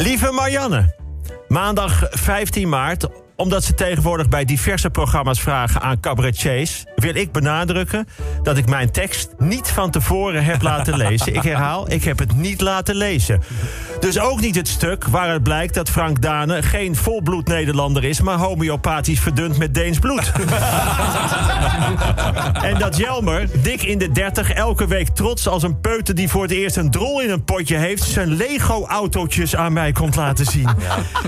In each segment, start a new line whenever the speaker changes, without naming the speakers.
Lieve Marianne, maandag 15 maart omdat ze tegenwoordig bij diverse programma's vragen aan cabaretiers... wil ik benadrukken dat ik mijn tekst niet van tevoren heb laten lezen. Ik herhaal, ik heb het niet laten lezen. Dus ook niet het stuk waar het blijkt dat Frank Dane geen volbloed Nederlander is... maar homeopathisch verdund met Deens bloed. en dat Jelmer, dik in de 30, elke week trots als een peuter... die voor het eerst een drol in een potje heeft... zijn Lego-autootjes aan mij komt laten zien.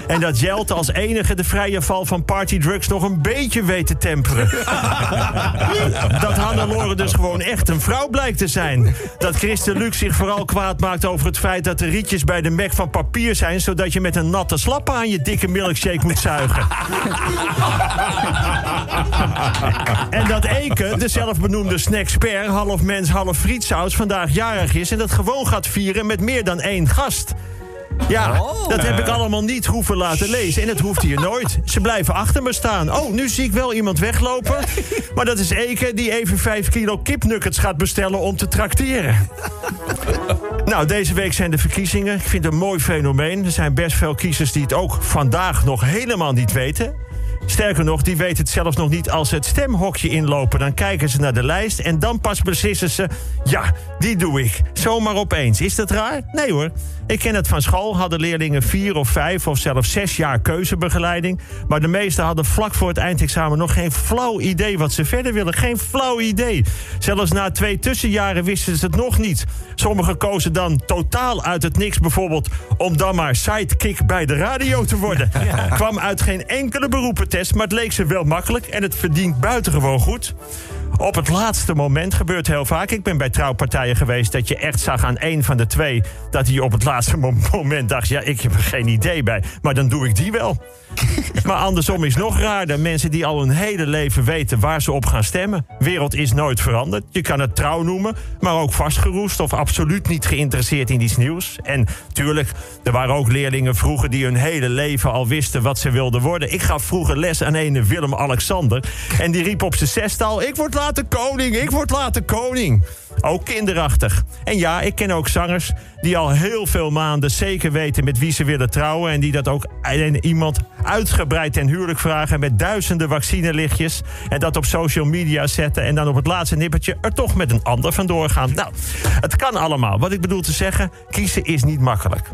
En dat Jelte als enige de vrije val van partydrugs nog een beetje weet te temperen. dat Hannelore dus gewoon echt een vrouw blijkt te zijn. Dat Christen Luc zich vooral kwaad maakt over het feit dat de rietjes bij de Mac van papier zijn... zodat je met een natte slappe aan je dikke milkshake moet zuigen. en dat Eke, de zelfbenoemde snacksper, half mens, half frietsaus... vandaag jarig is en dat gewoon gaat vieren met meer dan één gast... Ja,
Oh.
dat heb ik allemaal niet hoeven laten lezen. En het hoeft hier nooit. Ze blijven achter me staan. Oh, nu zie ik wel iemand weglopen. Maar dat is Eke die even 5 kilo kipnuggets gaat bestellen om te trakteren. Nou, deze week zijn de verkiezingen. Ik vind het een mooi fenomeen. Er zijn best veel kiezers die het ook vandaag nog helemaal niet weten. Sterker nog, die weten het zelfs nog niet als ze het stemhokje inlopen. Dan kijken ze naar de lijst en dan pas beslissen ze... ja, die doe ik. Zomaar opeens. Is dat raar? Nee hoor. Ik ken het van school. Hadden leerlingen vier of vijf of zelfs zes jaar keuzebegeleiding. Maar de meesten hadden vlak voor het eindexamen nog geen flauw idee wat ze verder willen. Geen flauw idee. Zelfs na twee tussenjaren wisten ze het nog niet. Sommigen kozen dan totaal uit het niks bijvoorbeeld... om dan maar sidekick bij de radio te worden. Kwam uit geen enkele beroepentest, maar het leek ze wel makkelijk... en het verdient buitengewoon goed. Op het laatste moment gebeurt heel vaak. Ik ben bij trouwpartijen geweest dat je echt zag aan één van de twee... dat hij op het laatste mo- moment dacht... ja, ik heb er geen idee bij, maar dan doe ik die wel. Maar andersom is nog raarder. Mensen die al hun hele leven weten waar ze op gaan stemmen. Wereld is nooit veranderd. Je kan het trouw noemen, maar ook vastgeroest... of absoluut niet geïnteresseerd in iets nieuws. En tuurlijk, er waren ook leerlingen vroeger... die hun hele leven al wisten wat ze wilden worden. Ik gaf vroeger les aan een Willem-Alexander. En die riep op zijn zestal... ik word later koning, ik word later koning. Ook kinderachtig. En ja, ik ken ook zangers die al heel veel maanden zeker weten met wie ze willen trouwen. En die dat ook aan iemand uitgebreid ten huwelijk vragen met duizenden vaccinelichtjes. En dat op social media zetten. En dan op het laatste nippertje er toch met een ander vandoor gaan. Nou, het kan allemaal. Wat ik bedoel te zeggen, kiezen is niet makkelijk.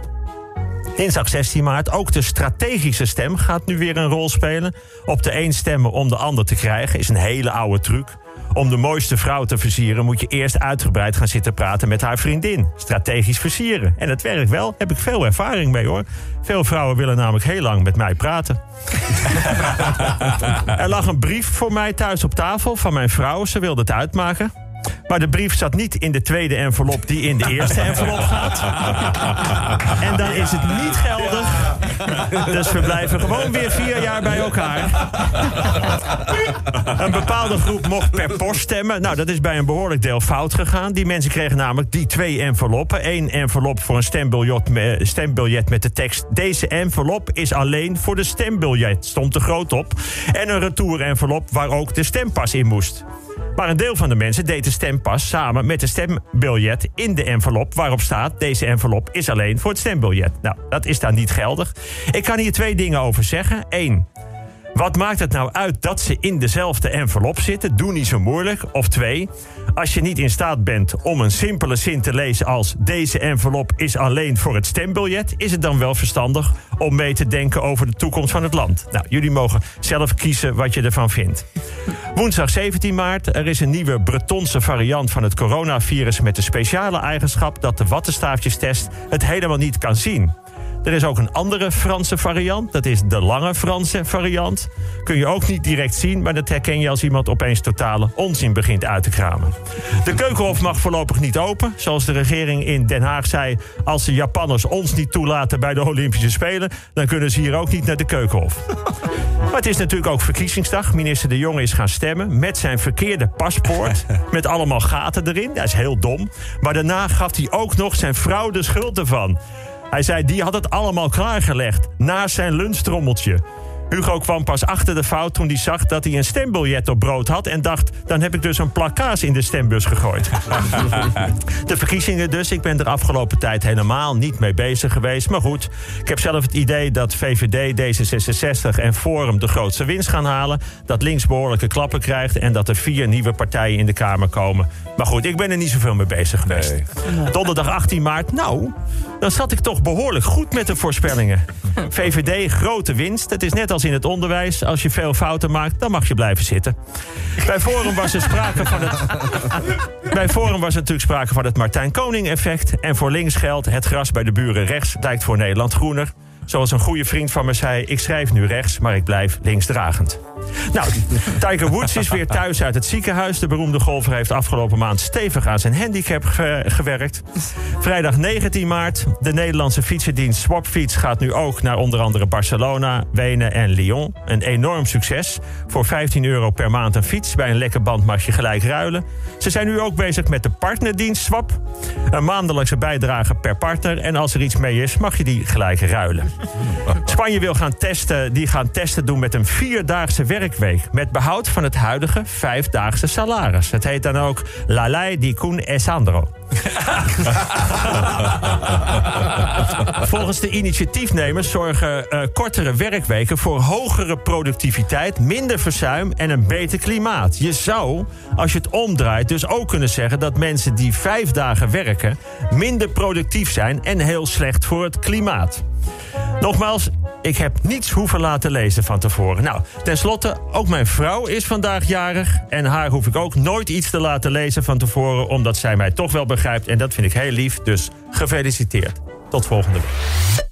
Dinsdag 16 maart. Ook de strategische stem gaat nu weer een rol spelen. Op de een stemmen om de ander te krijgen is een hele oude truc. Om de mooiste vrouw te versieren moet je eerst uitgebreid gaan zitten praten met haar vriendin. Strategisch versieren. En het werkt wel. Heb ik veel ervaring mee hoor. Veel vrouwen willen namelijk heel lang met mij praten. er lag een brief voor mij thuis op tafel van mijn vrouw. Ze wilde het uitmaken. Maar de brief zat niet in de tweede envelop die in de eerste envelop gaat. En dan is het niet geldig. Dus we blijven gewoon weer vier jaar bij elkaar. Een bepaalde groep mocht per post stemmen. Nou, dat is bij een behoorlijk deel fout gegaan. Die mensen kregen namelijk die twee enveloppen. Eén envelop voor een stembiljet, stembiljet met de tekst... deze envelop is alleen voor de stembiljet. Stond er groot op. En een retour-envelop waar ook de stempas in moest. Maar een deel van de mensen deed de stempas samen met de stembiljet in de envelop waarop staat: deze envelop is alleen voor het stembiljet. Nou, dat is dan niet geldig. Ik kan hier twee dingen over zeggen. Eén. Wat maakt het nou uit dat ze in dezelfde envelop zitten? Doe niet zo moeilijk. Of twee, als je niet in staat bent om een simpele zin te lezen als deze envelop is alleen voor het stembiljet, is het dan wel verstandig om mee te denken over de toekomst van het land? Nou, jullie mogen zelf kiezen wat je ervan vindt. Woensdag 17 maart. Er is een nieuwe Bretonse variant van het coronavirus met de speciale eigenschap dat de wattenstaafjestest het helemaal niet kan zien. Er is ook een andere Franse variant. Dat is de lange Franse variant. Kun je ook niet direct zien, maar dat herken je als iemand opeens totale onzin begint uit te kramen. De keukenhof mag voorlopig niet open. Zoals de regering in Den Haag zei: als de Japanners ons niet toelaten bij de Olympische Spelen, dan kunnen ze hier ook niet naar de keukenhof. Maar het is natuurlijk ook verkiezingsdag. Minister De Jonge is gaan stemmen met zijn verkeerde paspoort. Met allemaal gaten erin. Dat is heel dom. Maar daarna gaf hij ook nog zijn vrouw de schuld ervan. Hij zei, die had het allemaal klaargelegd. Naast zijn lunchtrommeltje. Hugo kwam pas achter de fout toen hij zag dat hij een stembiljet op brood had... en dacht, dan heb ik dus een plak kaas in de stembus gegooid. de verkiezingen dus. Ik ben er afgelopen tijd helemaal niet mee bezig geweest. Maar goed, ik heb zelf het idee dat VVD, D66 en Forum de grootste winst gaan halen. Dat links behoorlijke klappen krijgt... en dat er vier nieuwe partijen in de Kamer komen. Maar goed, ik ben er niet zoveel mee bezig geweest. Donderdag 18 maart, nou, dan zat ik toch behoorlijk goed met de voorspellingen. VVD, grote winst. Het is net als in het onderwijs. Als je veel fouten maakt, dan mag je blijven zitten. Bij Forum was er sprake van het... Bij Forum was er natuurlijk sprake van het Martijn Koning-effect. En voor links geldt, het gras bij de buren rechts lijkt voor Nederland groener. Zoals een goede vriend van me zei, ik schrijf nu rechts, maar ik blijf linksdragend. Nou, Tiger Woods is weer thuis uit het ziekenhuis. De beroemde golfer heeft afgelopen maand stevig aan zijn handicap gewerkt. Vrijdag 19 maart. De Nederlandse fietsendienst Swapfiets gaat nu ook naar onder andere Barcelona, Wenen en Lyon. Een enorm succes. Voor 15 euro per maand een fiets. Bij een lekke band mag je gelijk ruilen. Ze zijn nu ook bezig met de partnerdienst Swap. Een maandelijkse bijdrage per partner. En als er iets mee is, mag je die gelijk ruilen. Spanje wil gaan testen, die gaan testen doen met een vierdaagse werkweek. Met behoud van het huidige vijfdaagse salaris. Het heet dan ook La Ley di Cun Esandro. Volgens de initiatiefnemers zorgen uh, kortere werkweken voor hogere productiviteit, minder verzuim en een beter klimaat. Je zou, als je het omdraait, dus ook kunnen zeggen dat mensen die vijf dagen werken minder productief zijn en heel slecht voor het klimaat. Nogmaals, ik heb niets hoeven laten lezen van tevoren. Nou, tenslotte, ook mijn vrouw is vandaag jarig. En haar hoef ik ook nooit iets te laten lezen van tevoren... omdat zij mij toch wel begrijpt. En dat vind ik heel lief, dus gefeliciteerd. Tot volgende week.